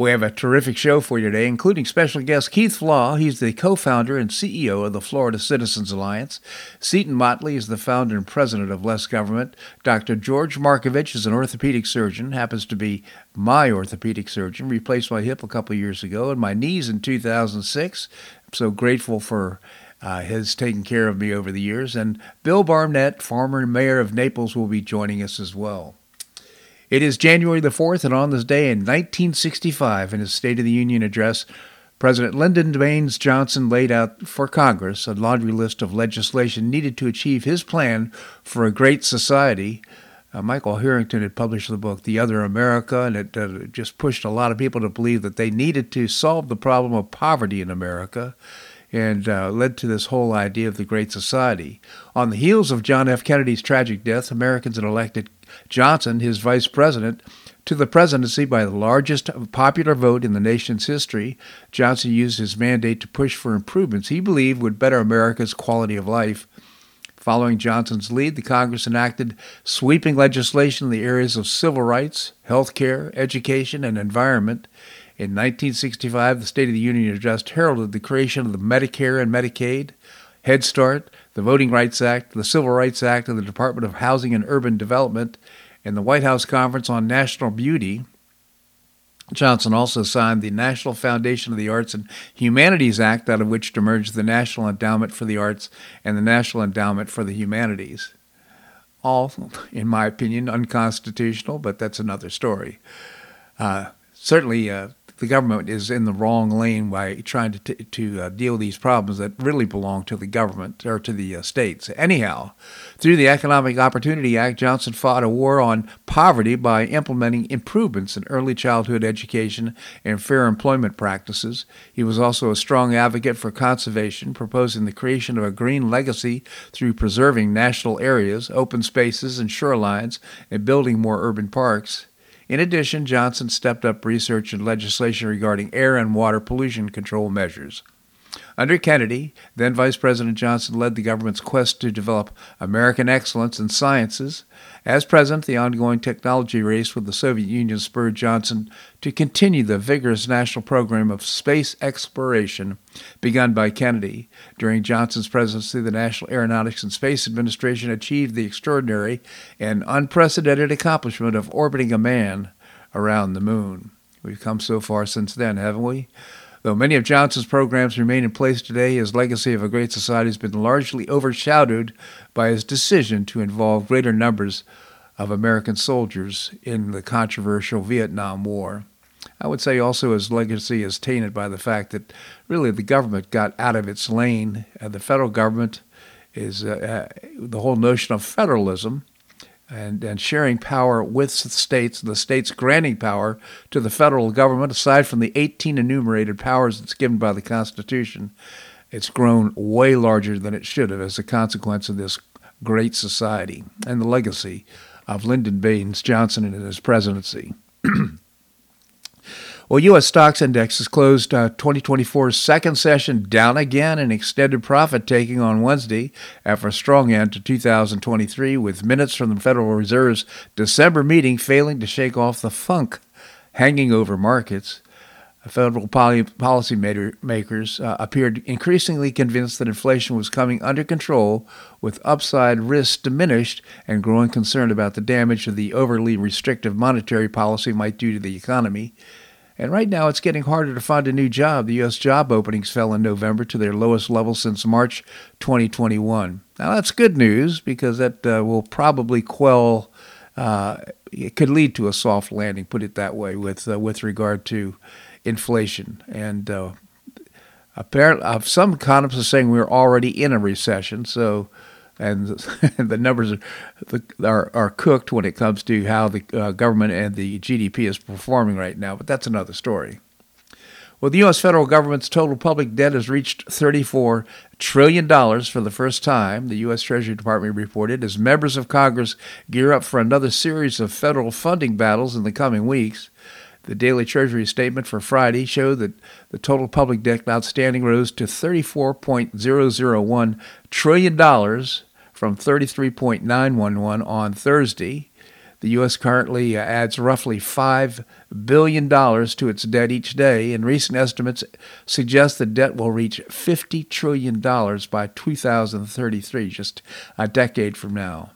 We have a terrific show for you today, including special guest Keith Flaugh. He's the co founder and CEO of the Florida Citizens Alliance. Seton Motley is the founder and president of Less Government. Dr. George Markovich is an orthopedic surgeon, happens to be my orthopedic surgeon, replaced my hip a couple years ago and my knees in 2006. I'm so grateful for uh, his taking care of me over the years. And Bill Barnett, former mayor of Naples, will be joining us as well. It is January the 4th, and on this day in 1965, in his State of the Union address, President Lyndon Baines Johnson laid out for Congress a laundry list of legislation needed to achieve his plan for a great society. Uh, Michael Harrington had published the book The Other America, and it uh, just pushed a lot of people to believe that they needed to solve the problem of poverty in America and uh, led to this whole idea of the Great Society. On the heels of John F. Kennedy's tragic death, Americans had elected Johnson, his vice president, to the presidency by the largest popular vote in the nation's history. Johnson used his mandate to push for improvements he believed would better America's quality of life. Following Johnson's lead, the Congress enacted sweeping legislation in the areas of civil rights, health care, education, and environment. In 1965, the State of the Union address heralded the creation of the Medicare and Medicaid, Head Start, the Voting Rights Act, the Civil Rights Act and the Department of Housing and Urban Development, and the White House Conference on National Beauty. Johnson also signed the National Foundation of the Arts and Humanities Act, out of which emerged the National Endowment for the Arts and the National Endowment for the Humanities. All, in my opinion, unconstitutional, but that's another story. Uh, certainly, uh, the government is in the wrong lane by trying to t- to uh, deal with these problems that really belong to the government or to the uh, states. Anyhow, through the Economic Opportunity Act, Johnson fought a war on poverty by implementing improvements in early childhood education and fair employment practices. He was also a strong advocate for conservation, proposing the creation of a green legacy through preserving national areas, open spaces, and shorelines, and building more urban parks. In addition, Johnson stepped up research and legislation regarding air and water pollution control measures. Under Kennedy, then Vice President Johnson led the government's quest to develop American excellence in sciences. As president, the ongoing technology race with the Soviet Union spurred Johnson to continue the vigorous national program of space exploration begun by Kennedy. During Johnson's presidency, the National Aeronautics and Space Administration achieved the extraordinary and unprecedented accomplishment of orbiting a man around the moon. We've come so far since then, haven't we? Though many of Johnson's programs remain in place today, his legacy of a great society has been largely overshadowed by his decision to involve greater numbers of American soldiers in the controversial Vietnam War. I would say also his legacy is tainted by the fact that really the government got out of its lane. Uh, the federal government is uh, uh, the whole notion of federalism and, and sharing power with the states, the states granting power to the federal government, aside from the 18 enumerated powers that's given by the Constitution, it's grown way larger than it should have as a consequence of this great society and the legacy of Lyndon Baines Johnson and his presidency. Well, U.S. stocks indexes closed uh, 2024's second session down again in extended profit taking on Wednesday after a strong end to 2023, with minutes from the Federal Reserve's December meeting failing to shake off the funk hanging over markets. Federal policy makers uh, appeared increasingly convinced that inflation was coming under control, with upside risks diminished and growing concern about the damage of the overly restrictive monetary policy might do to the economy. And right now, it's getting harder to find a new job. The U.S. job openings fell in November to their lowest level since March 2021. Now, that's good news because that uh, will probably quell, uh, it could lead to a soft landing, put it that way, with, uh, with regard to inflation. And uh, Apparently, uh, some economists are saying we're already in a recession. So, and the numbers are, are, are cooked when it comes to how the uh, government and the GDP is performing right now. But that's another story. Well, the U.S. federal government's total public debt has reached $34 trillion for the first time, the U.S. Treasury Department reported, as members of Congress gear up for another series of federal funding battles in the coming weeks. The daily Treasury statement for Friday showed that the total public debt outstanding rose to $34.001 trillion from $33.911 on Thursday. The U.S. currently uh, adds roughly $5 billion to its debt each day, and recent estimates suggest the debt will reach $50 trillion by 2033, just a decade from now.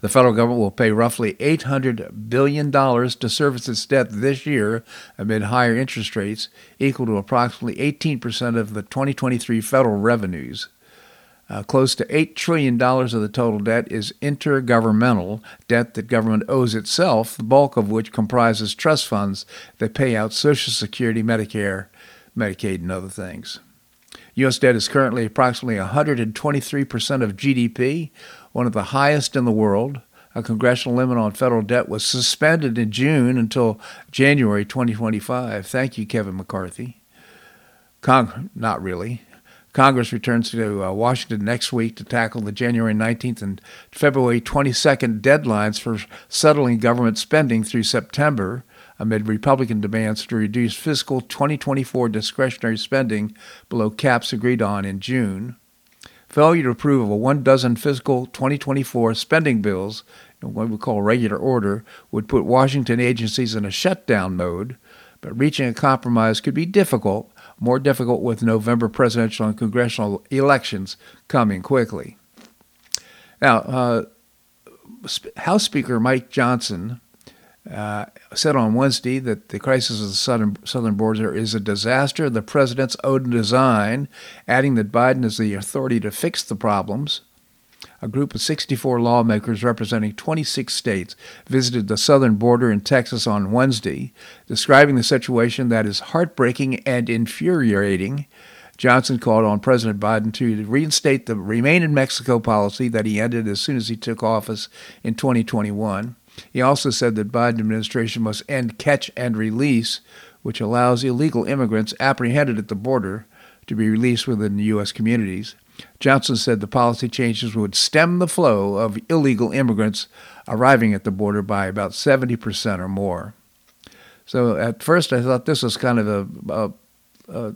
The federal government will pay roughly $800 billion to service its debt this year amid higher interest rates, equal to approximately 18% of the 2023 federal revenues. Uh, close to $8 trillion of the total debt is intergovernmental debt that government owes itself, the bulk of which comprises trust funds that pay out Social Security, Medicare, Medicaid, and other things. U.S. debt is currently approximately 123% of GDP, one of the highest in the world. A congressional limit on federal debt was suspended in June until January 2025. Thank you, Kevin McCarthy. Cong- not really. Congress returns to uh, Washington next week to tackle the January 19th and February 22nd deadlines for settling government spending through September amid Republican demands to reduce fiscal 2024 discretionary spending below caps agreed on in June. Failure to approve of a one dozen fiscal 2024 spending bills, in what we call regular order, would put Washington agencies in a shutdown mode, but reaching a compromise could be difficult more difficult with November presidential and congressional elections coming quickly. Now, uh, House Speaker Mike Johnson uh, said on Wednesday that the crisis of the southern, southern border is a disaster, the president's own design, adding that Biden has the authority to fix the problems a group of 64 lawmakers representing 26 states visited the southern border in Texas on Wednesday, describing the situation that is heartbreaking and infuriating. Johnson called on President Biden to reinstate the Remain in Mexico policy that he ended as soon as he took office in 2021. He also said that Biden administration must end catch and release, which allows illegal immigrants apprehended at the border to be released within the U.S. communities. Johnson said the policy changes would stem the flow of illegal immigrants arriving at the border by about 70% or more. So at first I thought this was kind of a, a, a,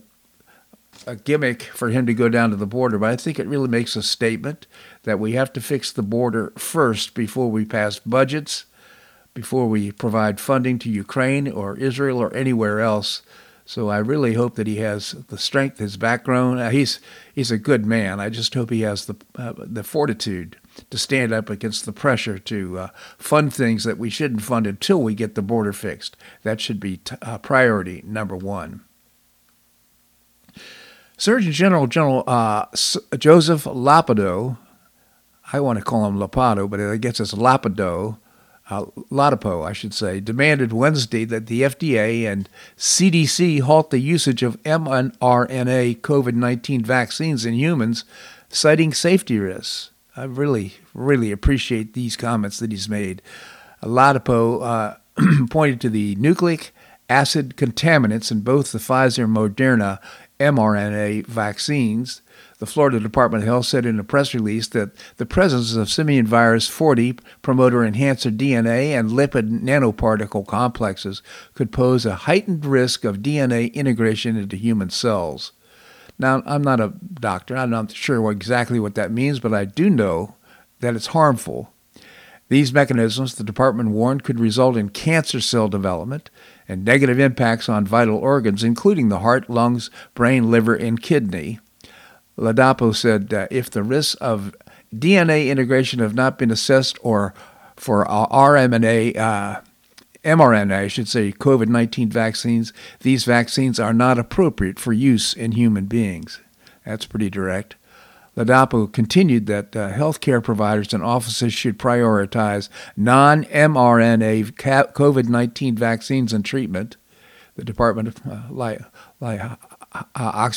a, gimmick for him to go down to the border, but I think it really makes a statement that we have to fix the border first before we pass budgets, before we provide funding to Ukraine or Israel or anywhere else so I really hope that he has the strength, his background. Uh, he's he's a good man. I just hope he has the uh, the fortitude to stand up against the pressure to uh, fund things that we shouldn't fund until we get the border fixed. That should be t- uh, priority number one. Surgeon General General uh, S- Joseph Lapido, I want to call him Lapato, but I guess it's Lapido uh, Latipo, I should say, demanded Wednesday that the FDA and CDC halt the usage of mRNA COVID 19 vaccines in humans, citing safety risks. I really, really appreciate these comments that he's made. Latipo uh, pointed to the nucleic acid contaminants in both the Pfizer and Moderna mRNA vaccines the Florida Department of Health said in a press release that the presence of simian virus 40 promoter enhancer DNA and lipid nanoparticle complexes could pose a heightened risk of DNA integration into human cells. Now, I'm not a doctor, I'm not sure exactly what that means, but I do know that it's harmful. These mechanisms, the department warned, could result in cancer cell development and negative impacts on vital organs, including the heart, lungs, brain, liver, and kidney. Ladapo said uh, if the risks of DNA integration have not been assessed or for RMNA, uh, mRNA, I should say, COVID 19 vaccines, these vaccines are not appropriate for use in human beings. That's pretty direct. Ladapo continued that uh, healthcare providers and offices should prioritize non mRNA COVID 19 vaccines and treatment. The Department of uh, uh,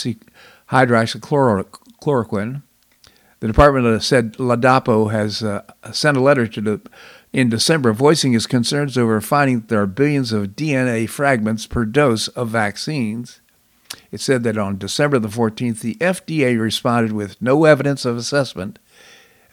oxyhydroxychloroquine. The department said Ladapo has uh, sent a letter to the in December voicing his concerns over finding that there are billions of DNA fragments per dose of vaccines. It said that on December the 14th, the FDA responded with no evidence of assessment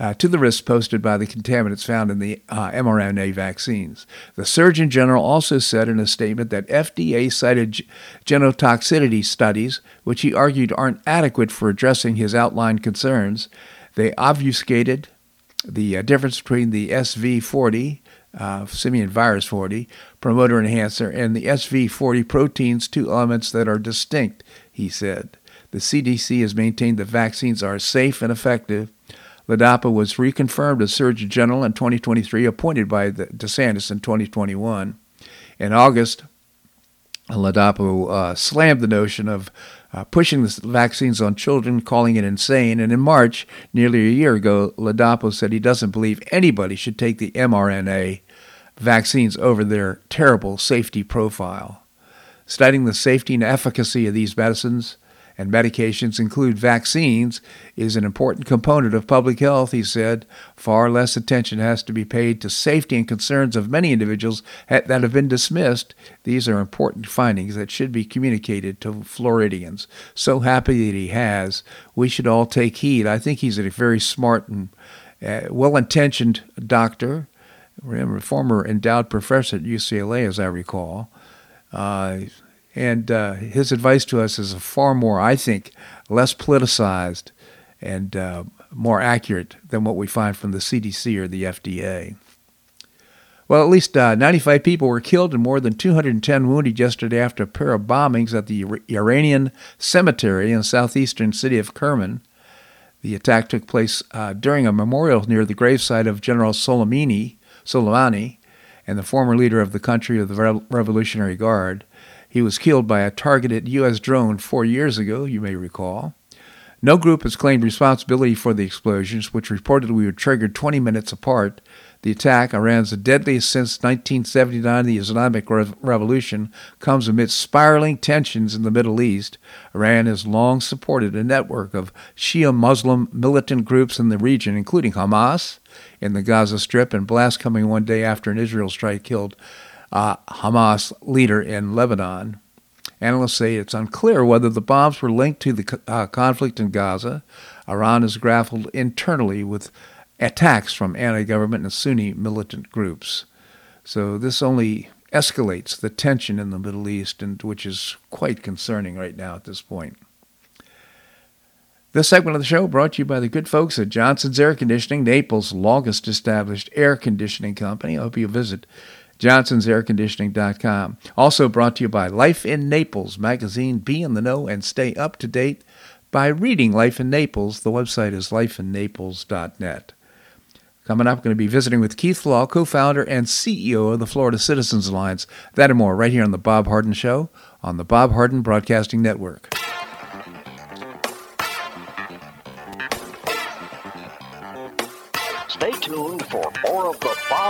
uh, to the risks posted by the contaminants found in the uh, mRNA vaccines. The Surgeon General also said in a statement that FDA cited g- genotoxicity studies, which he argued aren't adequate for addressing his outlined concerns. They obfuscated the uh, difference between the SV40, uh, simian virus 40, promoter enhancer, and the SV40 proteins, two elements that are distinct, he said. The CDC has maintained that vaccines are safe and effective Ladapo was reconfirmed as Surgeon General in 2023, appointed by DeSantis in 2021. In August, Ladapo uh, slammed the notion of uh, pushing the vaccines on children, calling it insane. And in March, nearly a year ago, Ladapo said he doesn't believe anybody should take the mRNA vaccines over their terrible safety profile. Studying the safety and efficacy of these medicines, and medications include vaccines is an important component of public health, he said. Far less attention has to be paid to safety and concerns of many individuals that have been dismissed. These are important findings that should be communicated to Floridians. So happy that he has. We should all take heed. I think he's a very smart and uh, well intentioned doctor, former endowed professor at UCLA, as I recall. Uh, and uh, his advice to us is far more, I think, less politicized and uh, more accurate than what we find from the CDC or the FDA. Well, at least uh, 95 people were killed and more than 210 wounded yesterday after a pair of bombings at the Iranian cemetery in the southeastern city of Kerman. The attack took place uh, during a memorial near the gravesite of General Soleimani, Soleimani and the former leader of the country of the Revolutionary Guard. He was killed by a targeted U.S. drone four years ago, you may recall. No group has claimed responsibility for the explosions, which reportedly were triggered 20 minutes apart. The attack, Iran's deadliest since 1979, the Islamic Revolution, comes amidst spiraling tensions in the Middle East. Iran has long supported a network of Shia Muslim militant groups in the region, including Hamas in the Gaza Strip, and blasts coming one day after an Israel strike killed uh, Hamas leader in Lebanon. Analysts say it's unclear whether the bombs were linked to the uh, conflict in Gaza. Iran has grappled internally with attacks from anti government and Sunni militant groups. So this only escalates the tension in the Middle East, and which is quite concerning right now at this point. This segment of the show brought to you by the good folks at Johnson's Air Conditioning, Naples' longest established air conditioning company. I hope you visit johnsonsairconditioning.com. Also brought to you by Life in Naples magazine. Be in the know and stay up to date by reading Life in Naples. The website is lifeinnaples.net. Coming up, I'm going to be visiting with Keith Flaugh, co founder and CEO of the Florida Citizens Alliance. That and more right here on The Bob Harden Show on the Bob Harden Broadcasting Network. Stay tuned for more of The Bob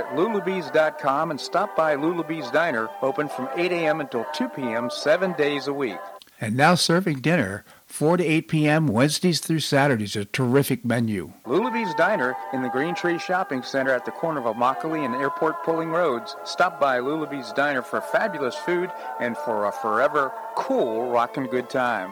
at lulabees.com and stop by Lulabee's Diner, open from 8 a.m. until 2 p.m., seven days a week. And now serving dinner 4 to 8 p.m. Wednesdays through Saturdays. A terrific menu. Lulabee's Diner in the Green Tree Shopping Center at the corner of Immokalee and Airport Pulling Roads. Stop by Lulabee's Diner for fabulous food and for a forever cool rockin' good time.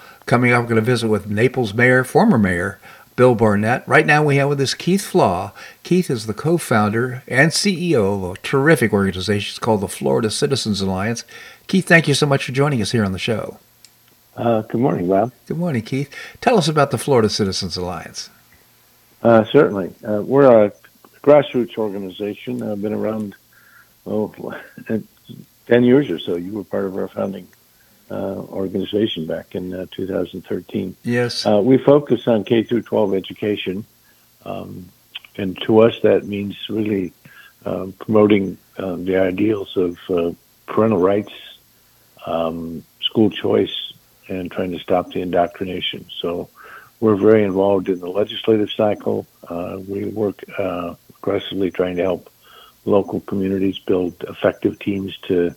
Coming up, we're going to visit with Naples Mayor, former Mayor Bill Barnett. Right now, we have with us Keith Flaugh. Keith is the co founder and CEO of a terrific organization. It's called the Florida Citizens Alliance. Keith, thank you so much for joining us here on the show. Uh, good morning, Bob. Good morning, Keith. Tell us about the Florida Citizens Alliance. Uh, certainly. Uh, we're a grassroots organization. I've been around, oh, 10 years or so. You were part of our founding organization back in uh, 2013. Yes. Uh, we focus on K through 12 education, um, and to us that means really um, promoting um, the ideals of uh, parental rights, um, school choice, and trying to stop the indoctrination. So we're very involved in the legislative cycle. Uh, we work uh, aggressively trying to help local communities build effective teams to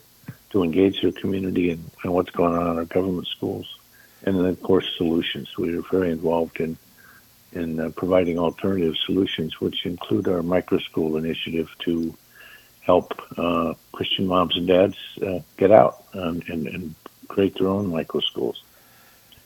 to engage their community and, and what's going on in our government schools. And then, of course, solutions. We are very involved in in uh, providing alternative solutions, which include our micro school initiative to help uh, Christian moms and dads uh, get out and, and, and create their own micro schools.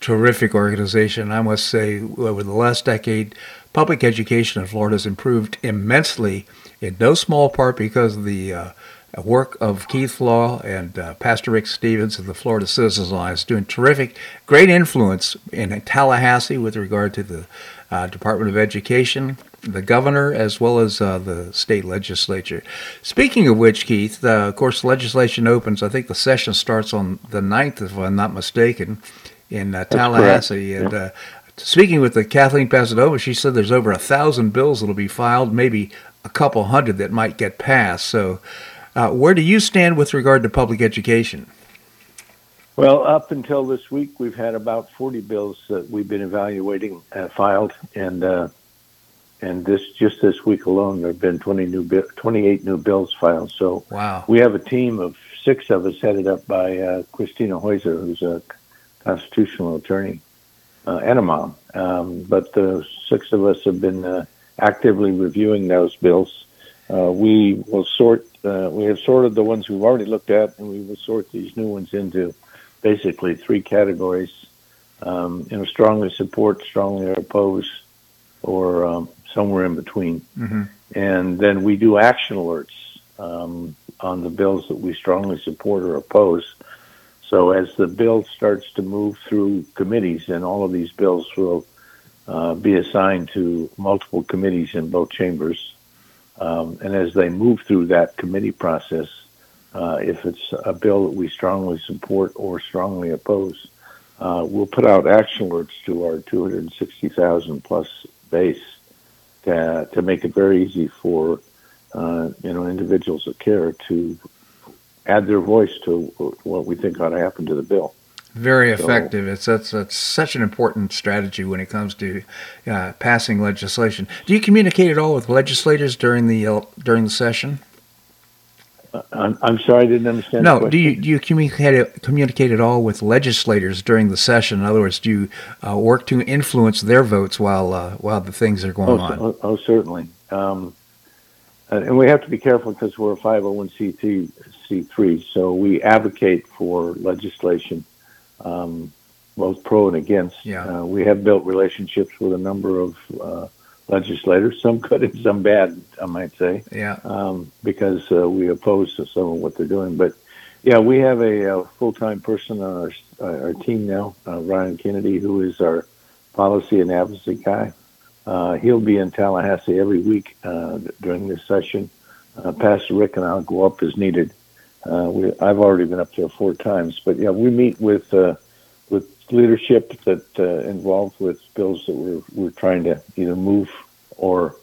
Terrific organization. I must say, over the last decade, public education in Florida has improved immensely, in no small part because of the uh, work of Keith Flaugh and uh, Pastor Rick Stevens of the Florida Citizens Alliance, doing terrific, great influence in Tallahassee with regard to the uh, Department of Education, the governor, as well as uh, the state legislature. Speaking of which, Keith, uh, of course, legislation opens. I think the session starts on the 9th, if I'm not mistaken, in uh, Tallahassee. And uh, speaking with the Kathleen Passidomo, she said there's over a thousand bills that'll be filed, maybe a couple hundred that might get passed. So uh, where do you stand with regard to public education? Well, up until this week, we've had about 40 bills that we've been evaluating uh, filed, and uh, and this just this week alone, there have been 20 new 28 new bills filed. So wow. we have a team of six of us headed up by uh, Christina Heuser, who's a constitutional attorney uh, and a mom. Um, but the six of us have been uh, actively reviewing those bills. Uh, we will sort uh, we have sorted the ones we've already looked at, and we will sort these new ones into basically three categories: um, you know, strongly support, strongly oppose, or um, somewhere in between. Mm-hmm. And then we do action alerts um, on the bills that we strongly support or oppose. So as the bill starts to move through committees, and all of these bills will uh, be assigned to multiple committees in both chambers. Um, and as they move through that committee process, uh, if it's a bill that we strongly support or strongly oppose, uh, we'll put out action alerts to our 260,000 plus base to, to make it very easy for uh, you know individuals that care to add their voice to what we think ought to happen to the bill. Very effective. So, it's that's, that's such an important strategy when it comes to uh, passing legislation. Do you communicate at all with legislators during the uh, during the session? Uh, I'm, I'm sorry, I didn't understand. No, do you do you communicate communicate at all with legislators during the session? In other words, do you uh, work to influence their votes while uh, while the things are going Oh, on? oh, oh, certainly. Um, and we have to be careful because we're a 501c3, C3, so we advocate for legislation, um, both pro and against. Yeah. Uh, we have built relationships with a number of uh, legislators, some good and some bad, I might say, Yeah, um, because uh, we oppose to some of what they're doing. But yeah, we have a, uh full-time person on our, uh, our team now, uh, Ryan Kennedy, who is our policy and advocacy guy. Uh, he'll be in Tallahassee every week uh, during this session. Uh, Pastor Rick and I'll go up as needed. Uh, we, I've already been up there four times, but yeah, we meet with uh, with leadership that uh, involved with bills that we're we're trying to either move or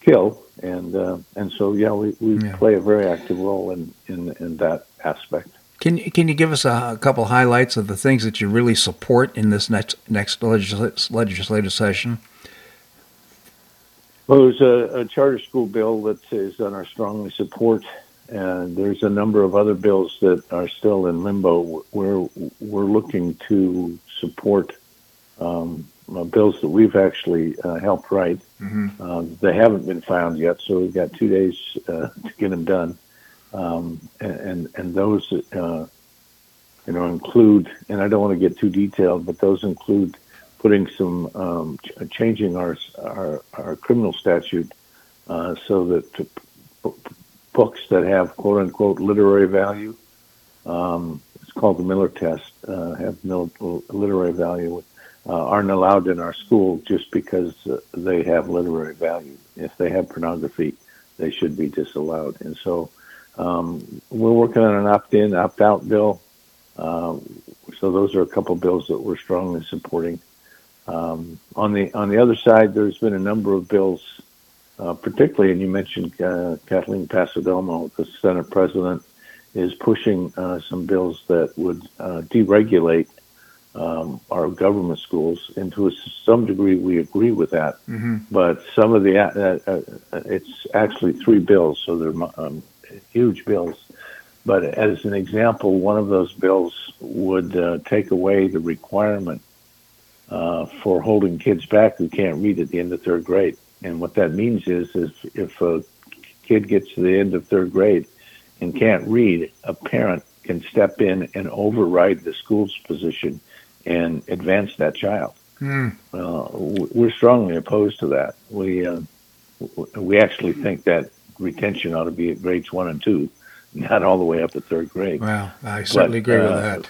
kill, and uh, and so yeah, we, we Yeah. play a very active role in, in in that aspect. can you can you give us a, a couple highlights of the things that you really support in this next next legisl- legislative session? Well, there's a, a charter school bill that is on our strongly support, and there's a number of other bills that are still in limbo. Where we're looking to support um, uh, bills that we've actually uh, helped write. Mhm. Um, they haven't been found yet, so we've got two days uh, to get them done. Um, and, and those uh, you know include, and I don't want to get too detailed, but those include putting some um, ch- changing our our, our criminal statute uh, so that books that have quote unquote literary value, um, it's called the Miller test, uh, have literary value, uh, aren't allowed in our school just because uh, they have literary value. If they have pornography, they should be disallowed. And so um, we're working on an opt-in, opt-out bill. Uh, so those are a couple bills that we're strongly supporting. Um, on the on the other side, there's been a number of bills, uh, particularly, and you mentioned uh, Kathleen Passidomo, the Senate President, is pushing uh, some bills that would uh, deregulate um, our government schools. And to a, some degree, we agree with that. Mm-hmm. But some of the uh, uh, uh, it's actually three bills, so they're um, huge bills. But as an example, one of those bills would uh, take away the requirement uh, for holding kids back who can't read at the end of third grade. And what that means is, is if a kid gets to the end of third grade and can't read, a parent can step in and override the school's position and advance that child. Mm. Uh, we're strongly opposed to that. We uh, we actually think that retention ought to be at grades one and two, not all the way up to third grade. Well, I certainly agree with uh, that.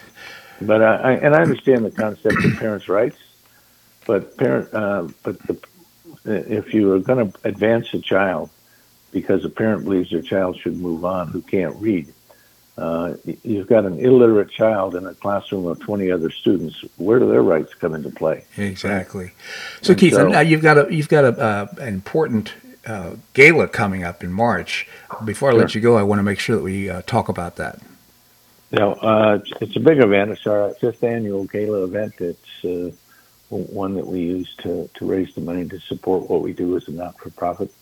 But I, I and I understand the concept of parents' rights, but parent uh, but the, if you are going to advance a child because a parent believes their child should move on who can't read, uh, you've got an illiterate child in a classroom of 20 other students. Where do their rights come into play? Exactly. So, And Keith, so- now you've got a you've got a uh, an important uh, gala coming up in March. Before I let you go, I want to make sure that we uh, talk about that. Know, uh, it's, a big event. It's our fifth annual gala event. It's uh, one that we use to, to raise the money to support what we do as a not-for-profit.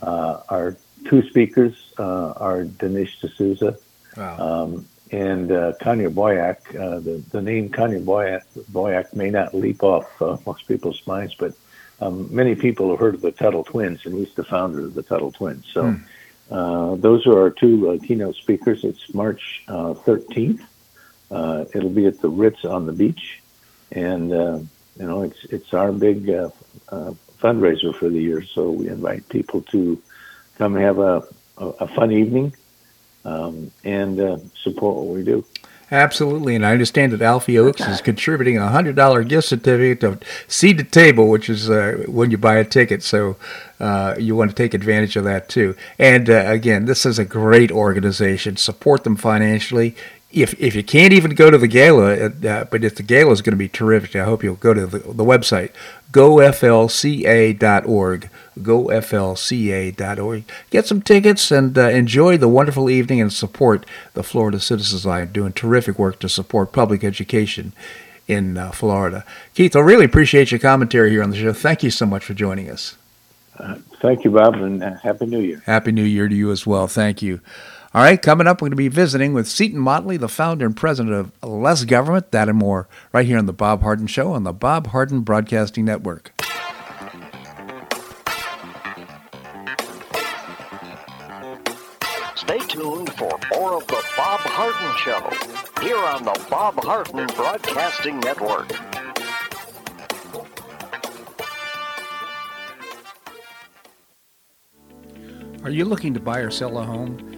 Uh, our two speakers uh, are Dinesh D'Souza Wow. um, and uh, Connor Boyack. Uh, the, the name Connor Boyack, Boyack may not leap off uh, most people's minds, but um, many people have heard of the Tuttle Twins, and he's the founder of the Tuttle Twins. So uh, those are our two uh, keynote speakers. It's March uh, 13th. Uh, it'll be at the Ritz on the beach, and uh, you know it's it's our big uh, uh, fundraiser for the year. So we invite people to come have a, a, a fun evening um, and uh, support what we do. Absolutely, and I understand that Alfie Oakes is contributing a hundred dollar gift certificate to Seed to Table, which is uh, when you buy a ticket. So uh, you want to take advantage of that too. And uh, again, this is a great organization. Support them financially. If if you can't even go to the gala, uh, but if the gala is going to be terrific, I hope you'll go to the, the website goflca.org. Goflca.org. Get some tickets and uh, enjoy the wonderful evening and support the Florida Citizens Alliance, doing terrific work to support public education in uh, Florida. Keith, I really appreciate your commentary here on the show. Thank you so much for joining us. Uh, thank you, Bob, and uh, Happy New Year. Happy New Year to you as well. Thank you. All right, coming up, we're going to be visiting with Seton Motley, the founder and president of Less Government, that and more, right here on The Bob Harden Show on the Bob Harden Broadcasting Network. Stay tuned for more of The Bob Harden Show here on the Bob Harden Broadcasting Network. Are you looking to buy or sell a home?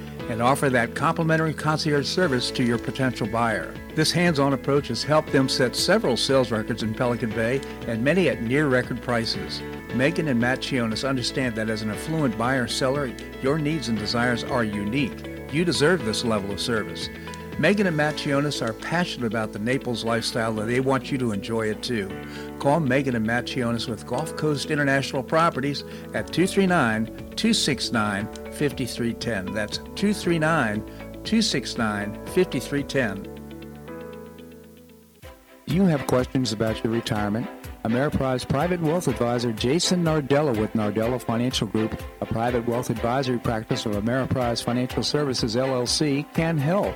and offer that complimentary concierge service to your potential buyer. This hands-on approach has helped them set several sales records in Pelican Bay and many at near record prices. Megan and Matt Chionis understand that as an affluent buyer seller, your needs and desires are unique. You deserve this level of service. Megan and Matt Chionis are passionate about the Naples lifestyle and they want you to enjoy it too. Call Megan and Matt Chionis with Gulf Coast International Properties at 239 269 5310. That's 239 269 5310. You have questions about your retirement? Ameriprise Private Wealth Advisor Jason Nardella with Nardella Financial Group, a private wealth advisory practice of Ameriprise Financial Services LLC, can help.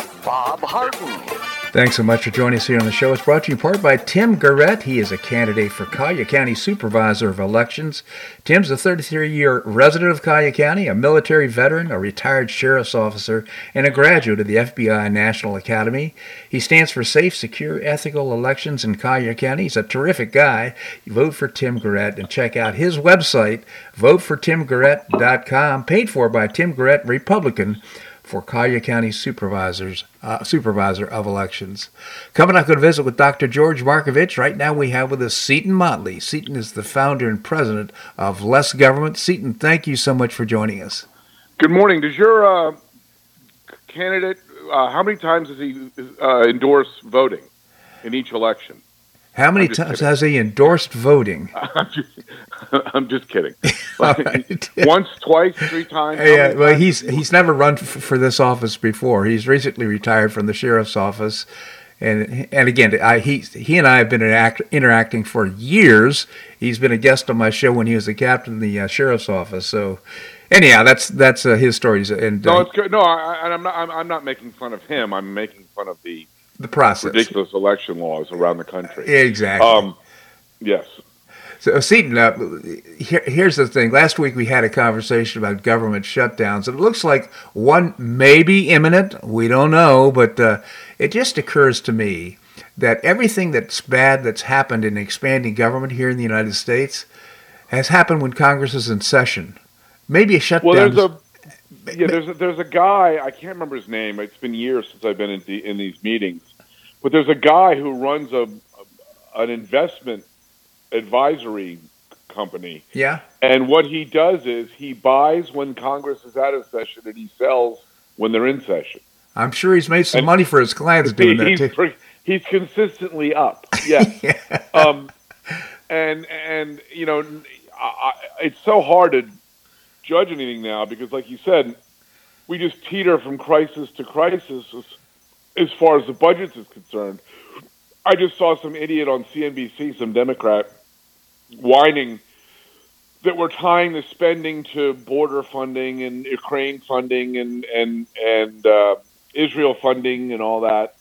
Bob Harden. Thanks so much for joining us here on the show. It's brought to you in part by Tim Garrett. He is a candidate for Collier County Supervisor of Elections. Tim's a 33 year resident of Collier County, a military veteran, a retired sheriff's officer, and a graduate of the FBI National Academy. He stands for safe, secure, ethical elections in Collier County. He's a terrific guy. Vote for Tim Garrett and check out his website, votefortimgarrett.com, paid for by Tim Garrett, Republican for Collier County Supervisors, uh, Supervisor of Elections. Coming up, going to visit with Dr. George Markovich. Right now, we have with us Seton Motley. Seton is the founder and president of Less Government. Seton, thank you so much for joining us. Good morning. Does your uh, candidate, uh, how many times does he uh, endorsed voting in each election? How many times kidding. has he endorsed voting? I'm just, I'm just kidding. right. Once, twice, three times. Yeah, well, times? he's he's never run f- for this office before. He's recently retired from the sheriff's office, and and again, I, he he and I have been interact, interacting for years. He's been a guest on my show when he was the captain of the uh, sheriff's office. So, anyhow, that's that's uh, his stories. And no, it's good. No, I, I'm not. I'm, I'm not making fun of him. I'm making fun of the the process. Ridiculous election laws around the country. Exactly. Um, yes. So, Seton, uh, here, here's the thing. Last week we had a conversation about government shutdowns. It looks like one may be imminent. We don't know, but uh, it just occurs to me that everything that's bad that's happened in expanding government here in the United States has happened when Congress is in session. Maybe a shutdown. Well, there's a yeah, there's a, there's a guy I can't remember his name. It's been years since I've been in, the, in these meetings, but there's a guy who runs a an investment advisory company. Yeah. And what he does is he buys when Congress is out of session and he sells when they're in session. I'm sure he's made some and money for his clients doing he, that too. He's consistently up. Yes. yeah. Um, and and you know, I, it's so hard to judge anything now because, like you said, we just teeter from crisis to crisis as, far as the budgets is concerned. I just saw some idiot on CNBC, some Democrat, whining that we're tying the spending to border funding and Ukraine funding and and and uh, Israel funding and all that.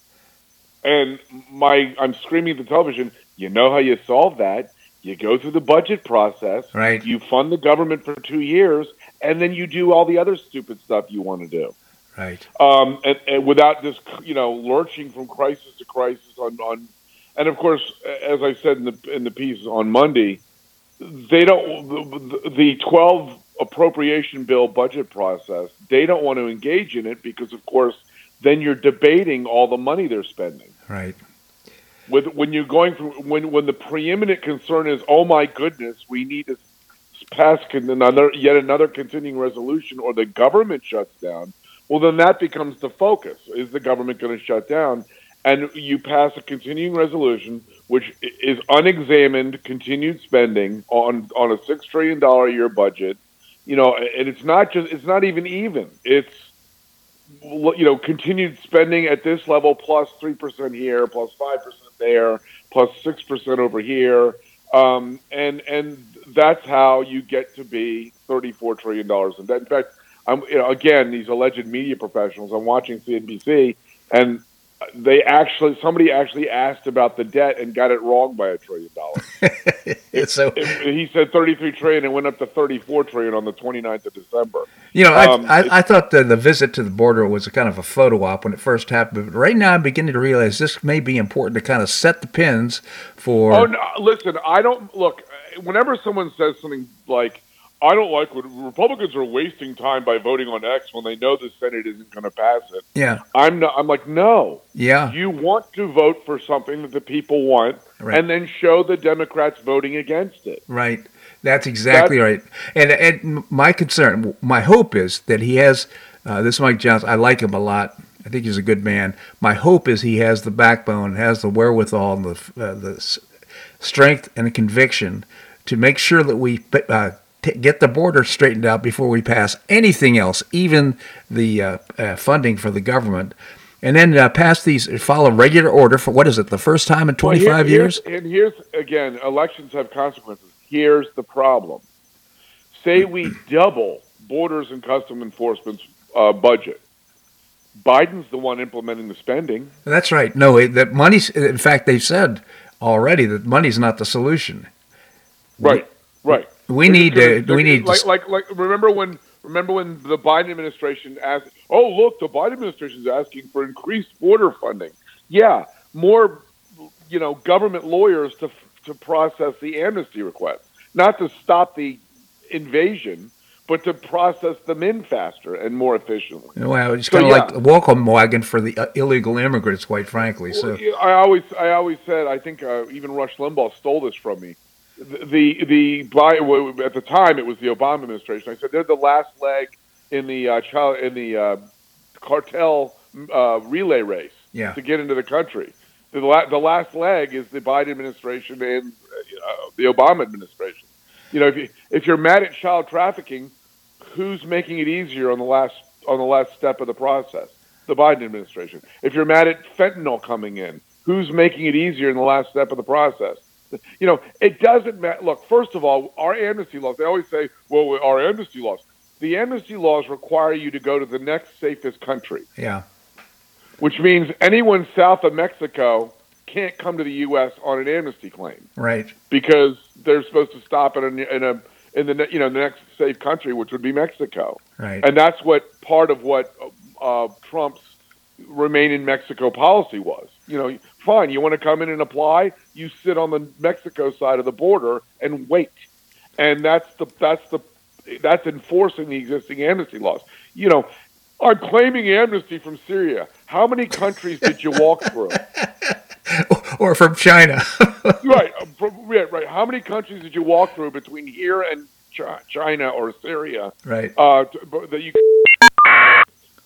And my, I'm screaming at the television. You know how you solve that? You go through the budget process. Right. You fund the government for two years, and then you do all the other stupid stuff you want to do. Right. Um, and, and without this, you know, lurching from crisis to crisis on, on, and of course, as I said in the in the piece on Monday, they don't the, the twelve appropriation bill budget process. They don't want to engage in it because, of course, then you're debating all the money they're spending. Right. With when you're going from when when the preeminent concern is, oh my goodness, we need to pass another yet another continuing resolution, or the government shuts down. Well, then that becomes the focus: is the government going to shut down? And you pass a continuing resolution, which is unexamined continued spending on on a six trillion dollar a year budget. You know, and it's not just it's not even even. It's you know continued spending at this level plus three percent here, plus five percent there, plus six percent over here, um, and and that's how you get to be thirty four trillion dollars in debt. In fact, I'm you know again these alleged media professionals. I'm watching CNBC, and they actually somebody actually asked about the debt and got it wrong by a trillion dollars. so it, he said 33 trillion and went up to 34 trillion on the 29th of December. You know, um, I, I, I, thought the, the visit to the border was a kind of a photo op when it first happened, but right now I'm beginning to realize this may be important to kind of set the pins for. Oh no! Listen, I don't look. Whenever someone says something like I don't like when Republicans are wasting time by voting on X when they know the Senate isn't going to pass it. Yeah, I'm not. I'm like, no. Yeah, you want to vote for something that the people want, right. and then show the Democrats voting against it. Right. That's exactly That's, right. And and my concern, my hope is that he has uh, this Mike Johnson. I like him a lot. I think he's a good man. My hope is he has the backbone, has the wherewithal, and the uh, the strength and the conviction to make sure that we uh, t- get the border straightened out before we pass anything else, even the uh, uh, funding for the government, and then uh, pass these, follow regular order for what is it, the first time in 25 well, here, years? And here's, again, elections have consequences. Here's the problem. Say we double Borders and Custom Enforcement's uh, budget. Biden's the one implementing the spending. That's right. No, that money's, in fact, they've said already that money's not the solution. Right, right. We need to. We need like, like like remember when remember when the Biden administration asked, "Oh, look, the Biden administration is asking for increased border funding." Yeah, more you know, government lawyers to to process the amnesty request, not to stop the invasion, but to process them in faster and more efficiently. Well, it's kind of yeah. like a welcome wagon for the uh, illegal immigrants, quite frankly. So I always, I always said, I think uh, even Rush Limbaugh stole this from me the the by at the time it was the Obama administration. I said they're the last leg in the uh, child in the uh, cartel uh, relay race yeah. to get into the country. The, la- the last leg is the Biden administration and uh, the Obama administration. You know, if you if you're mad at child trafficking, who's making it easier on the last on the last step of the process? The Biden administration. If you're mad at fentanyl coming in, who's making it easier in the last step of the process? You know, it doesn't matter. Look, first of all, our amnesty laws, they always say, well, our amnesty laws. The amnesty laws require you to go to the next safest country. Yeah. Which means anyone south of Mexico can't come to the U.S. on an amnesty claim. Right. Because they're supposed to stop in a, in a in the you know the next safe country, which would be Mexico. Right. And that's what part of what uh, Trump's remain in Mexico policy was. You know, fine, you want to come in and apply, you sit on the Mexico side of the border and wait. And that's the that's the that's enforcing the existing amnesty laws. You know, I'm claiming amnesty from Syria. How many countries did you walk through? or from China. right, uh, from, right, right. How many countries did you walk through between here and China or Syria? Right. Uh, that you.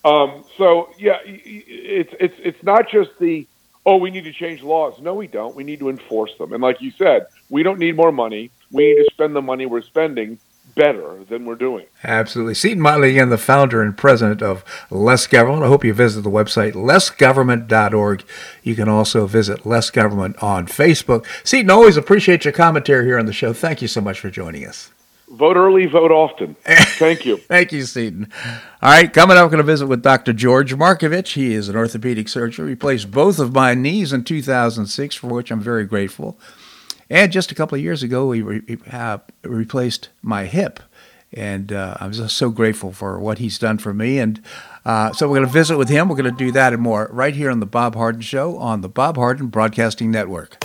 Um, so yeah, it's it's it's not just the oh, we need to change laws. No, we don't. We need to enforce them. And like you said, we don't need more money. We need to spend the money we're spending better than we're doing. Absolutely. Seton Motley, again, the founder and president of Less Government. I hope you visit the website, lessgovernment.org. You can also visit Less Government on Facebook. Seton, always appreciate your commentary here on the show. Thank you so much for joining us. Vote early, vote often. Thank you. Thank you, Seton. All right, coming up, we're going to visit with Dr. George Markovich. He is an orthopedic surgeon. He replaced both of my knees in 2006, for which I'm very grateful. And just a couple of years ago, he re- uh, replaced my hip. And uh, I'm just so grateful for what he's done for me. And uh, so we're going to visit with him. We're going to do that and more right here on The Bob Harden Show on the Bob Harden Broadcasting Network.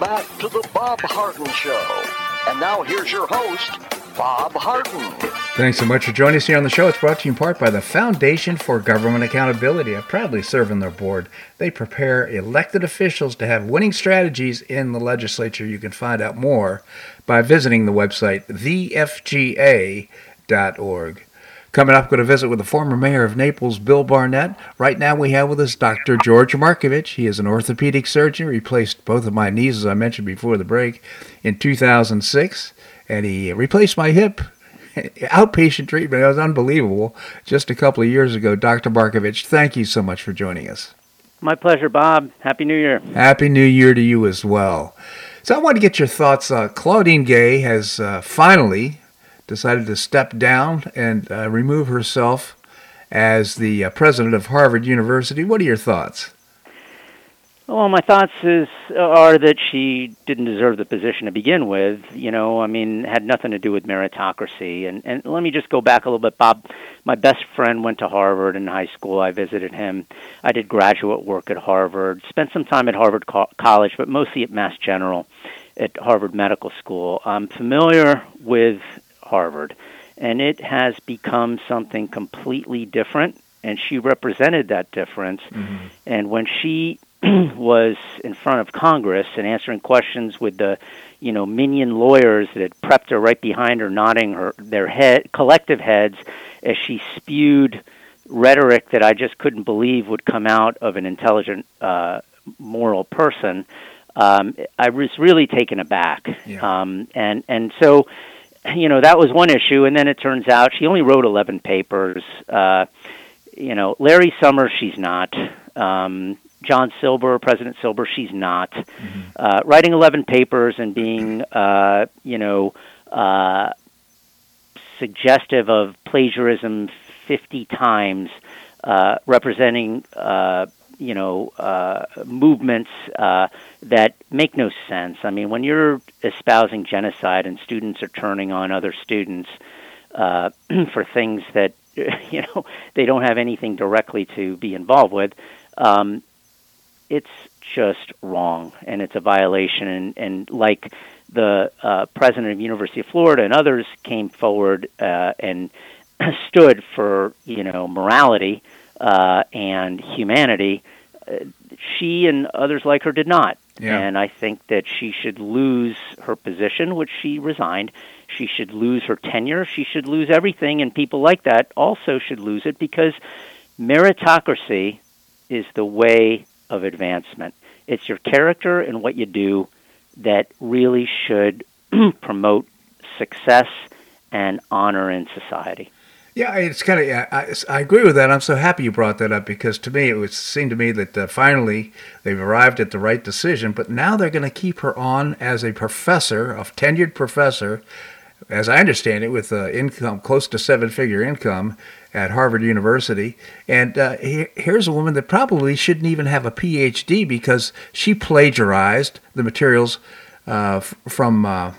Back to the Bob Harden Show. And now here's your host, Bob Harden. Thanks so much for joining us here on the show. It's brought to you in part by the Foundation for Government Accountability. I proudly serve on their board. They prepare elected officials to have winning strategies in the legislature. You can find out more by visiting the website thefga.org. Coming up, going to visit with the former mayor of Naples, Bill Barnett. Right now, we have with us Dr. George Markovich. He is an orthopedic surgeon, replaced both of my knees, as I mentioned before the break, in 2006, and he replaced my hip. Outpatient treatment. It was unbelievable. Just a couple of years ago, Dr. Markovich, thank you so much for joining us. My pleasure, Bob. Happy New Year. Happy New Year to you as well. So I want to get your thoughts. Uh, Claudine Gay has uh, finally decided to step down and uh, remove herself as the uh, president of Harvard University. What are your thoughts? Well, my thoughts is are that she didn't deserve the position to begin with. You know, I mean, had nothing to do with meritocracy. And and let me just go back a little bit, Bob. My best friend went to Harvard in high school. I visited him. I did graduate work at Harvard. Spent some time at Harvard Co- College, but mostly at Mass General, at Harvard Medical School. I'm familiar with Harvard, and it has become something completely different. And she represented that difference. Mm-hmm. And when she was in front of Congress and answering questions with the, you know, minion lawyers that had prepped her right behind her, nodding her their head collective heads as she spewed rhetoric that I just couldn't believe would come out of an intelligent, uh, moral person. Um, I was really taken aback, yeah. um, and and so, you know, that was one issue. And then it turns out she only wrote eleven papers. Uh, you know, Larry Summers, she's not. Um, John Silber, President Silber, she's not. Mm-hmm. Uh, writing 11 papers and being, uh, you know, uh, suggestive of plagiarism 50 times uh, representing uh, you know uh, movements uh, that make no sense. I mean, when you're espousing genocide and students are turning on other students uh, for things that you know they don't have anything directly to be involved with, um, it's just wrong and it's a violation. And, and like the uh, president of University of Florida and others came forward uh, and stood for you know morality uh, and humanity. Uh, she and others like her did not. Yeah. And I think that she should lose her position, which she resigned. She should lose her tenure. She should lose everything. And people like that also should lose it because meritocracy is the way of advancement. It's your character and what you do that really should promote success and honor in society. Yeah, it's kind of. Yeah, I, I agree with that. I'm so happy you brought that up because to me it would seem to me that uh, finally they've arrived at the right decision. But now they're going to keep her on as a professor, a tenured professor, as I understand it, with uh, income close to seven-figure income at Harvard University. And uh, here, here's a woman that probably shouldn't even have a PhD because she plagiarized the materials uh, from. Uh,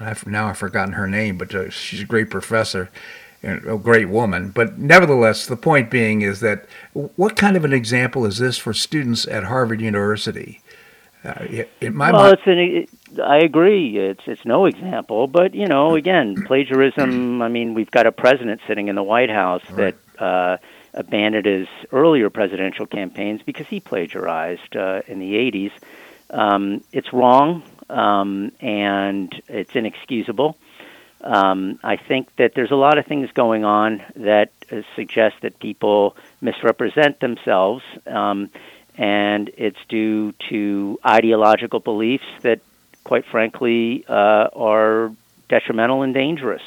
I've, now I've forgotten her name, but uh, she's a great professor a great woman. But nevertheless, the point being is that what kind of an example is this for students at Harvard University? Uh, in my well, mind, it's an. It, I agree. It's it's no example, but you know, again, plagiarism. I mean, we've got a president sitting in the White House Right. that uh, abandoned his earlier presidential campaigns because he plagiarized uh, in the '80s. Um, it's wrong, um, and it's inexcusable. Um, I think that there's a lot of things going on that uh, suggest that people misrepresent themselves, um, and it's due to ideological beliefs that, quite frankly, uh, are detrimental and dangerous.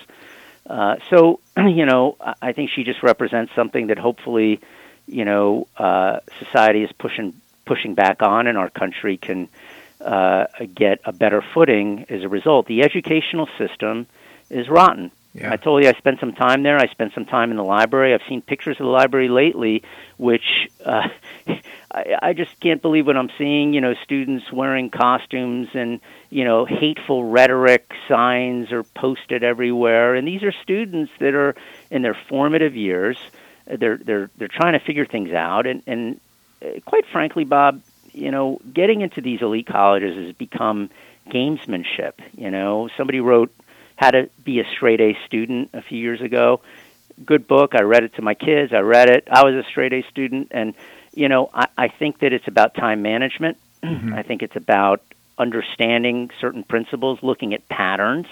Uh, so, you know, I- think she just represents something that hopefully, you know, uh, society is pushing pushing back on, and our country can uh, get a better footing as a result. The educational system is rotten. Yeah. I told you I spent some time there. I spent some time in the library. I've seen pictures of the library lately, which uh, I, I just can't believe what I'm seeing. You know, students wearing costumes and you know hateful rhetoric signs are posted everywhere, and these are students that are in their formative years. They're they're they're trying to figure things out, and and uh, quite frankly, Bob, you know, getting into these elite colleges has become gamesmanship. You know, somebody wrote how to be a straight A student a few years ago. Good book. I read it to my kids. I read it. I was a straight A student, and you know, I, I think that it's about time management. Mm-hmm. I think it's about understanding certain principles, looking at patterns,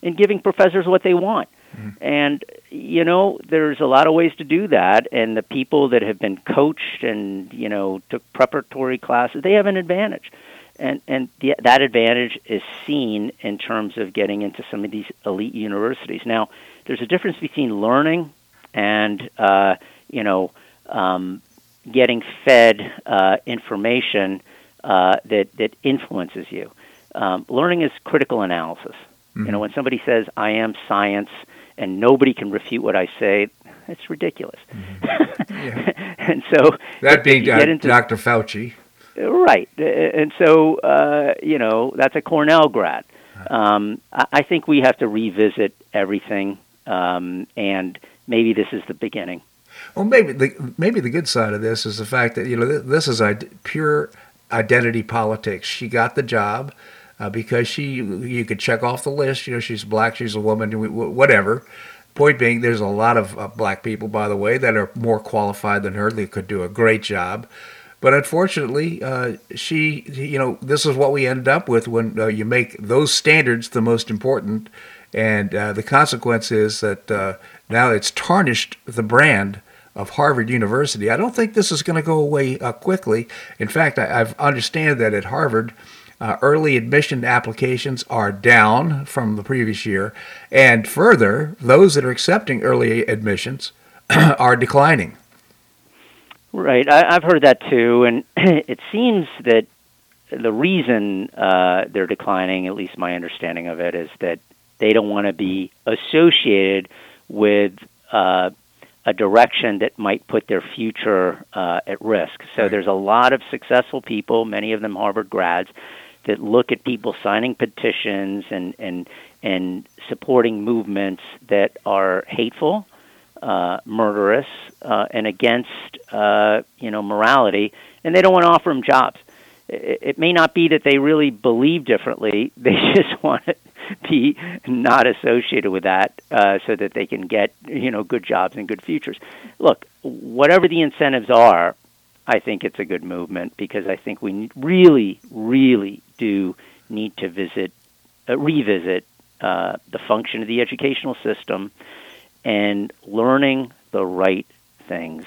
and giving professors what they want. Mm-hmm. And you know, there's a lot of ways to do that. And the people that have been coached and you know took preparatory classes, they have an advantage. And and the, that advantage is seen in terms of getting into some of these elite universities. Now, there's a difference between learning and uh, you know um, getting fed uh, information uh, that that influences you. Um, learning is critical analysis. You know, when somebody says, "I am science," and nobody can refute what I say, it's ridiculous. and so that being uh, Dr. Fauci. Right, Uh, and so uh, you know that's a Cornell grad. Um, I, I think we have to revisit everything, um, and maybe this is the beginning. Well, maybe the maybe the good side of this is the fact that you know this is id- pure identity politics. She got the job uh, because she you could check off the list. You know, she's black, she's a woman, wh- wh- whatever. Point being, there's a lot of uh, black people, by the way, that are more qualified than her. They could do a great job. But unfortunately, uh, she, you know, this is what we ended up with when uh, you make those standards the most important. And uh, the consequence is that uh, now it's tarnished the brand of Harvard University. I don't think this is going to go away uh, quickly. In fact, I, I've understand that at Harvard, uh, early admission applications are down from the previous year, and further, those that are accepting early admissions are declining. Right, I, I've heard that too, and it seems that the reason uh, they're declining, at least my understanding of it, is that they don't want to be associated with uh, a direction that might put their future uh, at risk. So Right. there's a lot of successful people, many of them Harvard grads, that look at people signing petitions and and and supporting movements that are hateful, uh, murderous, uh, and against uh, you know morality, and they don't want to offer them jobs. It, it may not be that they really believe differently; they just want to be not associated with that, uh, so that they can get you know good jobs and good futures. Look, whatever the incentives are, I think it's a good movement because I think we really, really do need to visit, uh, revisit uh, the function of the educational system and learning the right things.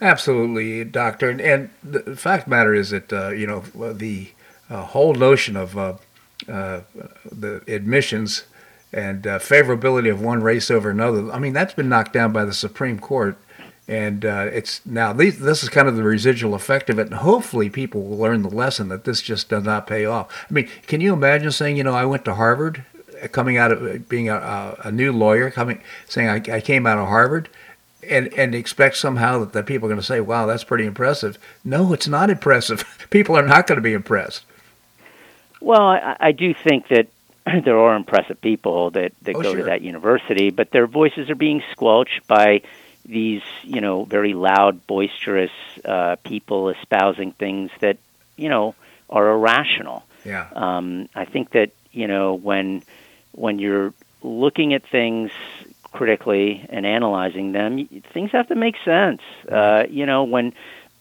Absolutely, doctor. And, and the fact the matter is that uh, you know the uh, whole notion of uh, uh, the admissions and uh, favorability of one race over another. I mean, that's been knocked down by the Supreme Court, and uh, it's now these, this is kind of the residual effect of it. And hopefully, people will learn the lesson that this just does not pay off. I mean, can you imagine saying, you know, I went to Harvard, coming out of being a, a, a new lawyer, coming saying I, I came out of Harvard and and expect somehow that the people are going to say, "Wow, that's pretty impressive." No, it's not impressive. People are not going to be impressed. Well, I, I do think that there are impressive people that, that Oh, go sure. to that university, but their voices are being squelched by these, you know, very loud, boisterous uh, people espousing things that, you know, are irrational. Yeah, Um, I think that you know when when you're looking at things critically and analyzing them, things have to make sense. Uh, you know when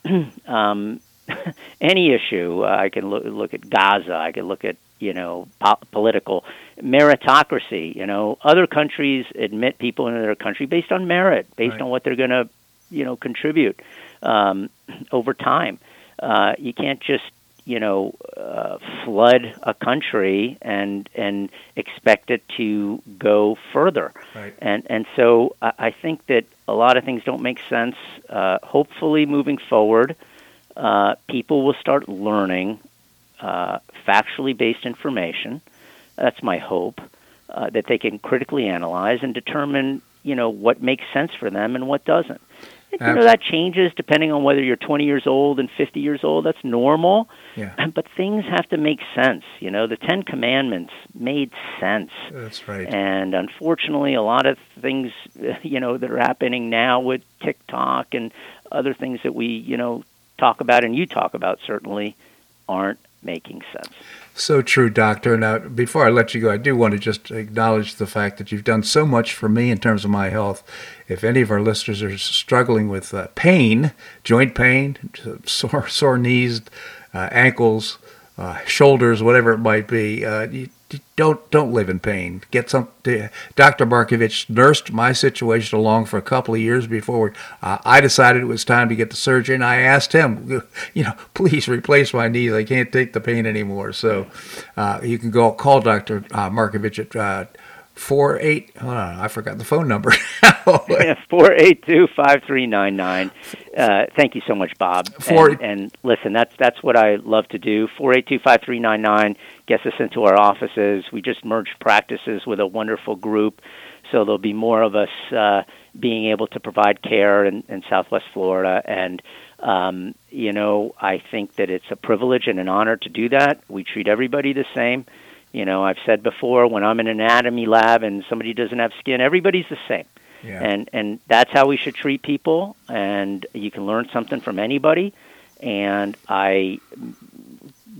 um, any issue, uh, I can look, look at Gaza. I can look at you know po- political meritocracy. You know other countries admit people into their country based on merit, based Right. on what they're going to you know contribute um, over time. Uh, you can't just you know uh, flood a country and and expect it to go further. Right. And and so I, I think that a lot of things don't make sense. Uh, hopefully, moving forward, uh, people will start learning uh, factually based information. That's my hope. Uh, that they can critically analyze and determine, you know, what makes sense for them and what doesn't. And, you know, that changes depending on whether you're 20 years old and 50 years old. That's normal. yeah, But things have to make sense. You know, the Ten Commandments made sense. that's right. And unfortunately, a lot of things, you know, that are happening now with TikTok and other things that we, you know, talk about and you talk about certainly aren't making sense. So true, Doctor. Now, before I let you go, I do want to just acknowledge the fact that you've done so much for me in terms of my health. If any of our listeners are struggling with uh, pain, joint pain, sore, sore knees, uh, ankles, uh, shoulders, whatever it might be, uh, you, don't don't live in pain. Get some. Dr. Markovich nursed my situation along for a couple of years before uh, I decided it was time to get the surgery, and I asked him, you know, please replace my knees. I can't take the pain anymore. So uh, you can go call Dr. Uh, Markovich at uh, four eight. Hold on, I forgot the phone number. Four eight two five three nine nine. Uh, thank you so much, Bob. Four- and, and listen, that's that's what I love to do. Four eight two five three nine nine gets us into our offices. We just merged practices with a wonderful group, so there'll be more of us uh, being able to provide care in, in Southwest Florida. And um, you know, I think that it's a privilege and an honor to do that. We treat everybody the same. You know, I've said before, when I'm in an anatomy lab and somebody doesn't have skin, everybody's the same yeah. and and that's how we should treat people and you can learn something from anybody and i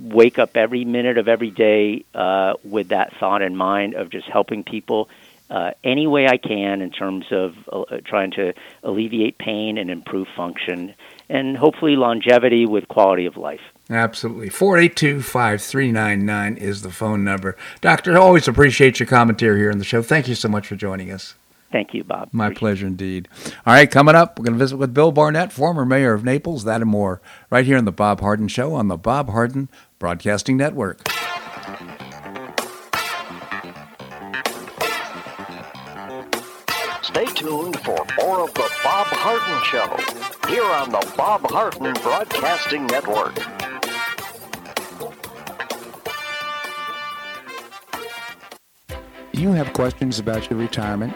wake up every minute of every day uh, with that thought in mind of just helping people uh, any way i can in terms of uh, trying to alleviate pain and improve function and hopefully longevity with quality of life Absolutely. 482 5399 is the phone number. Doctor, always appreciate your commentary here on the show. Thank you so much for joining us. Thank you bob My Appreciate pleasure indeed. All right, coming up, we're going to visit with Bill Barnett, former mayor of Naples, that and more, right here on The Bob Harden Show on the Bob Harden Broadcasting Network. Stay tuned for more of the Bob Harden Show here on the Bob Harden Broadcasting Network. Do you have questions about your retirement?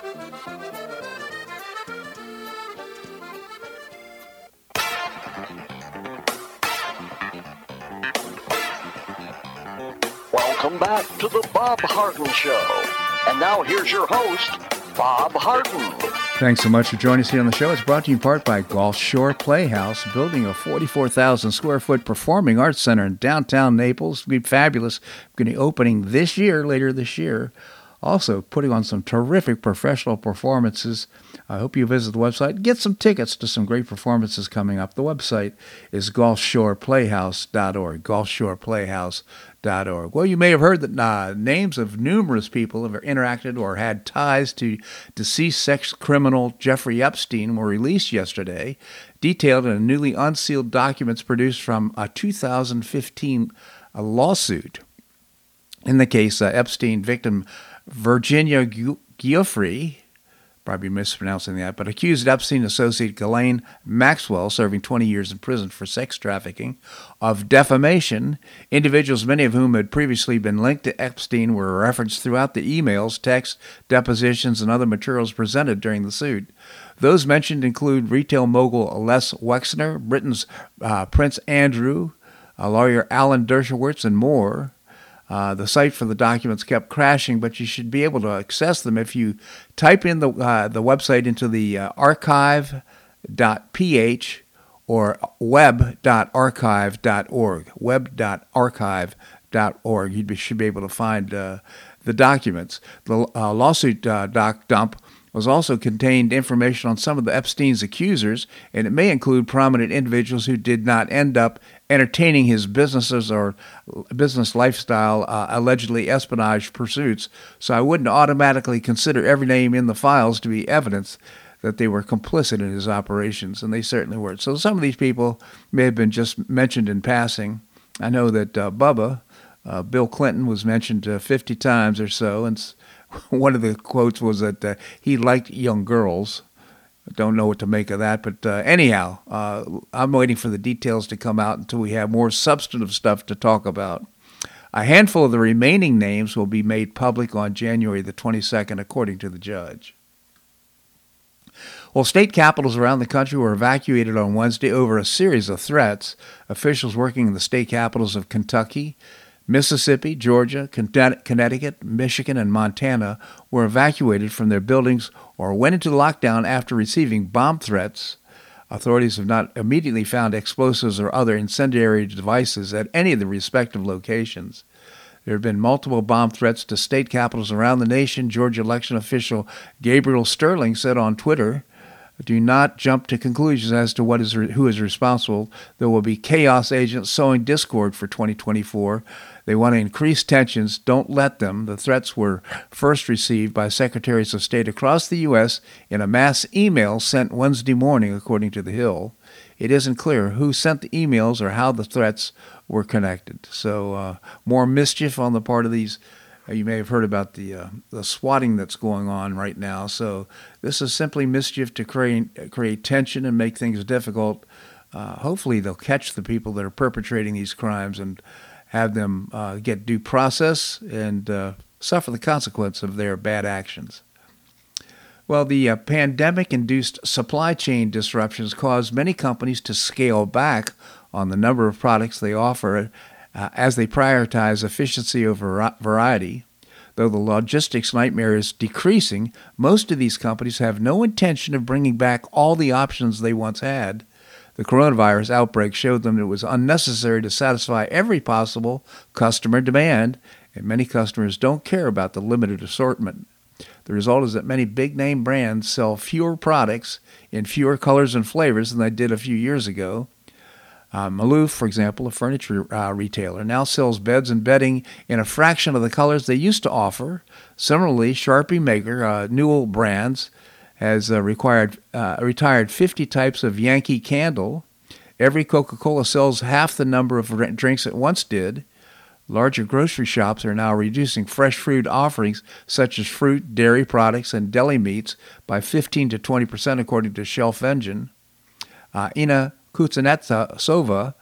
Back to the Bob Harden Show. And now here's your host, Bob Harden. Thanks so much for joining us here on the show. It's brought to you in part by Gulf Shore Playhouse, building a 44,000 square foot performing arts center in downtown Naples. It's going to be fabulous. Going to be opening this year, later this year. Also, putting on some terrific professional performances. I hope you visit the website. Get some tickets to some great performances coming up. The website is gulfshoreplayhouse.org. Gulfshoreplayhouse.org. Well, you may have heard that uh, names of numerous people who have interacted or had ties to deceased sex criminal Jeffrey Epstein were released yesterday, detailed in newly unsealed documents produced from a 2015 uh, lawsuit. In the case, uh, Epstein victim Virginia Giuffre, probably mispronouncing that, but accused Epstein associate Ghislaine Maxwell, serving 20 years in prison for sex trafficking, of defamation. Individuals, many of whom had previously been linked to Epstein, were referenced throughout the emails, texts, depositions, and other materials presented during the suit. Those mentioned include retail mogul Les Wexner, Britain's uh, Prince Andrew, lawyer Alan Dershowitz, and more. Uh, the site for the documents kept crashing, but you should be able to access them if you type in the uh, the website into the uh, archive.ph or web.archive.org. Web.archive.org. You should be able to find uh, the documents. The uh, lawsuit uh, doc dump was also contained information on some of the Epstein's accusers, and it may include prominent individuals who did not end up entertaining his businesses or business lifestyle uh, allegedly espionage pursuits. So I wouldn't automatically consider every name in the files to be evidence that they were complicit in his operations, and they certainly were. So some of these people may have been just mentioned in passing. I know that uh, Bubba, uh, Bill Clinton, was mentioned uh, 50 times or so, and one of the quotes was that uh, he liked young girls. Don't know what to make of that, but uh, anyhow, uh, I'm waiting for the details to come out until we have more substantive stuff to talk about. A handful of the remaining names will be made public on January the 22nd, according to the judge. Well, state capitals around the country were evacuated on Wednesday over a series of threats. Officials working in the state capitals of Kentucky, Mississippi, Georgia, Connecticut, Michigan, and Montana were evacuated from their buildings or went into lockdown after receiving bomb threats. Authorities have not immediately found explosives or other incendiary devices at any of the respective locations. There have been multiple bomb threats to state capitals around the nation. Georgia election official Gabriel Sterling said on Twitter do not jump to conclusions as to what is re- who is responsible. There will be chaos agents sowing discord for 2024. They want to increase tensions. Don't let them. The threats were first received by secretaries of state across the U.S. in a mass email sent Wednesday morning, according to The Hill. it isn't clear who sent the emails or how the threats were connected. So, uh, more mischief on the part of these. Uh, you may have heard about the uh, the swatting that's going on right now. So, this is simply mischief to create create tension and make things difficult. Uh, hopefully, they'll catch the people that are perpetrating these crimes and have them uh, get due process and uh, suffer the consequence of their bad actions. Well, the uh, pandemic induced supply chain disruptions caused many companies to scale back on the number of products they offer uh, as they prioritize efficiency over variety. Though the logistics nightmare is decreasing, most of these companies have no intention of bringing back all the options they once had. The coronavirus outbreak showed them it was unnecessary to satisfy every possible customer demand, and many customers don't care about the limited assortment. The result is that many big name brands sell fewer products in fewer colors and flavors than they did a few years ago. Uh, Malouf, for example, a furniture uh, retailer, now sells beds and bedding in a fraction of the colors they used to offer. Similarly, Sharpie maker uh, Newell Brands has uh, required, uh, retired 50 types of Yankee Candle. Every Coca Cola sells half the number of drinks it once did. Larger grocery shops are now reducing fresh food offerings such as fruit, dairy products, and deli meats by 15 to 20 percent, according to Shelf Engine. Uh, Ina Kuznetsova,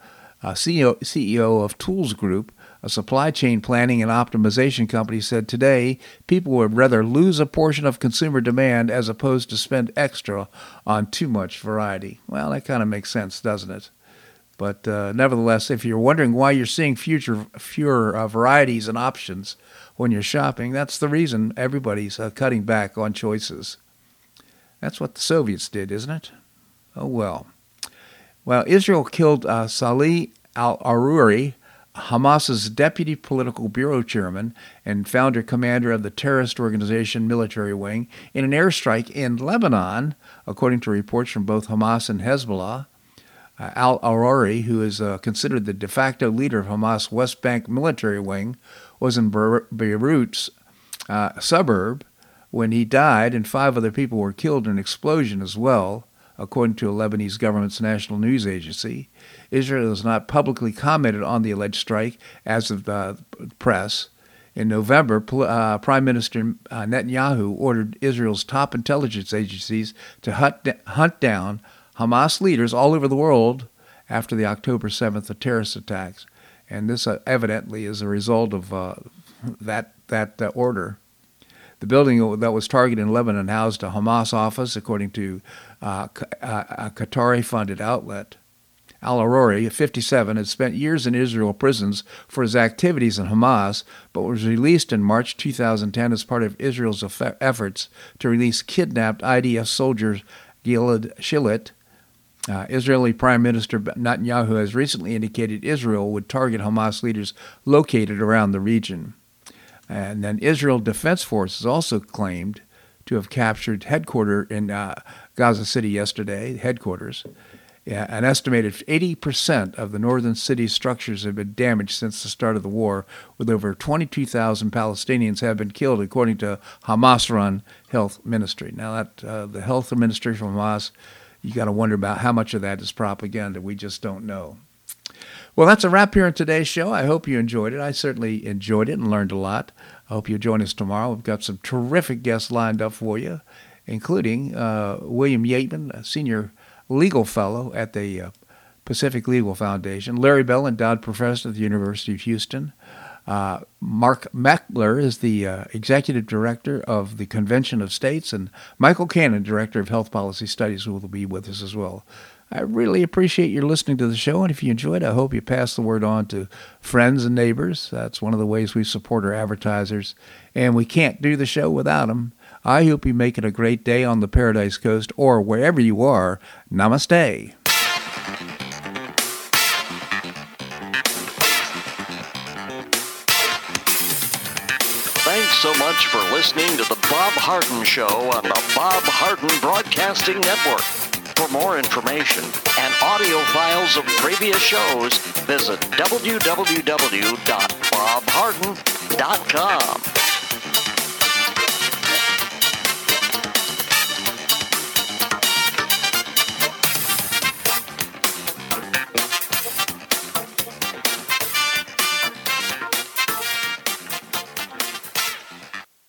uh, CEO, CEO of Tools Group, a supply chain planning and optimization company, said today people would rather lose a portion of consumer demand as opposed to spend extra on too much variety. Well, that kind of makes sense, doesn't it? But uh, nevertheless, if you're wondering why you're seeing future, fewer uh, varieties and options when you're shopping, that's the reason everybody's uh, cutting back on choices. That's what the Soviets did, isn't it? Oh well. Well, Israel killed uh, Salih al Aruri, Hamas's deputy political bureau chairman and founder commander of the terrorist organization military wing, in an airstrike in Lebanon, according to reports from both Hamas and Hezbollah. Uh, Al Aruri, who is uh, considered the de facto leader of Hamas West Bank military wing, was in Beirut's uh, suburb when he died, and five other people were killed in an explosion as well, according to a Lebanese government's national news agency. Israel has not publicly commented on the alleged strike as of the press. In November, uh, Prime Minister uh, Netanyahu ordered Israel's top intelligence agencies to hunt, hunt down Hamas leaders all over the world after the October 7th terrorist attacks. And this uh, evidently is a result of uh, that, that uh, order. The building that was targeted in Lebanon housed a Hamas office, according to uh, a Qatari funded outlet. Al Aruri, 57, had spent years in Israel prisons for his activities in Hamas, but was released in March 2010 as part of Israel's efforts to release kidnapped IDF soldier Gilad Shalit uh, Israeli Prime Minister Netanyahu has recently indicated Israel would target Hamas leaders located around the region. And then Israel Defense Forces also claimed to have captured headquarters in uh, Gaza City yesterday, headquarters. Yeah, an estimated 80% of the northern city's structures have been damaged since the start of the war, with over 22,000 Palestinians have been killed, according to Hamas-run Health Ministry. Now, that uh, the Health Ministry from Hamas you got to wonder about how much of that is propaganda. We just don't know. Well, that's a wrap here on today's show. I hope you enjoyed it. I certainly enjoyed it and learned a lot. I hope you'll join us tomorrow. We've got some terrific guests lined up for you, including uh, William Yeatman, a senior legal fellow at the uh, Pacific Legal Foundation, Larry Bell, endowed professor at the University of Houston, uh, Mark Meckler is the uh, executive director of the Convention of States, and Michael Cannon, director of Health Policy Studies, will be with us as well. I really appreciate your listening to the show, and if you enjoyed, I hope you pass the word on to friends and neighbors. That's one of the ways we support our advertisers, and we can't do the show without them. I hope you make it a great day on the Paradise Coast or wherever you are. Namaste. Thanks so much for listening to The Bob Harden Show on the Bob Harden Broadcasting Network. For more information and audio files of previous shows, visit www.bobharden.com.